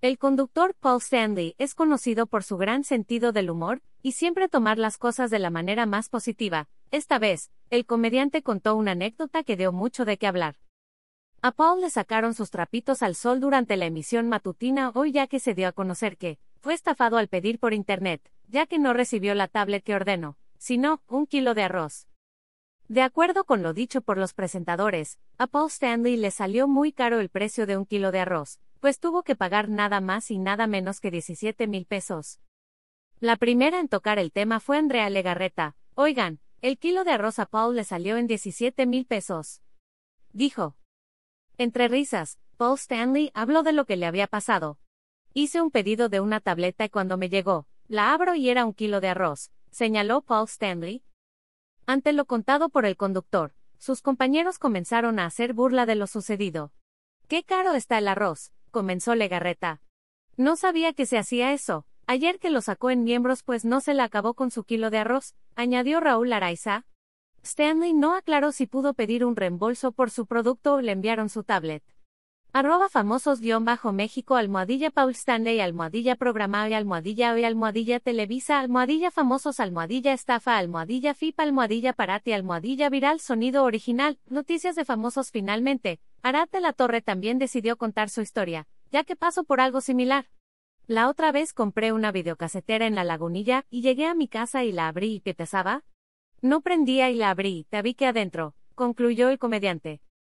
El conductor Paul Stanley es conocido por su gran sentido del humor y siempre tomar las cosas de la manera más positiva. Esta vez, el comediante contó una anécdota que dio mucho de qué hablar. A Paul le sacaron sus trapitos al sol durante la emisión matutina hoy ya que se dio a conocer que fue estafado al pedir por internet, ya que no recibió la tablet que ordenó, sino un kilo de arroz. De acuerdo con lo dicho por los presentadores, a Paul Stanley le salió muy caro el precio de un kilo de arroz, pues tuvo que pagar nada más y nada menos que 17 mil pesos. La primera en tocar el tema fue Andrea Legarreta. Oigan, el kilo de arroz a Paul le salió en 17 mil pesos. Dijo. Entre risas, Paul Stanley habló de lo que le había pasado. Hice un pedido de una tableta y cuando me llegó, la abro y era un kilo de arroz, señaló Paul Stanley. Ante lo contado por el conductor, sus compañeros comenzaron a hacer burla de lo sucedido. ¡Qué caro está el arroz! Comenzó Legarreta. No sabía que se hacía eso. Ayer que lo sacó en miembros pues no se la acabó con su kilo de arroz, añadió Raúl Araiza. Stanley no aclaró si pudo pedir un reembolso por su producto o le enviaron su tablet. Arroba famosos guion bajo México almohadilla Paul Stanley almohadilla programable almohadilla hoy almohadilla Televisa almohadilla famosos almohadilla estafa almohadilla FIP almohadilla parati almohadilla viral sonido original noticias de famosos finalmente Arad de la Torre también decidió contar su historia, ya que pasó por algo similar. La otra vez compré una videocasetera en la lagunilla y llegué a mi casa y la abrí y ¿qué pesaba? No prendía y la abrí, te vi que adentro, concluyó el comediante.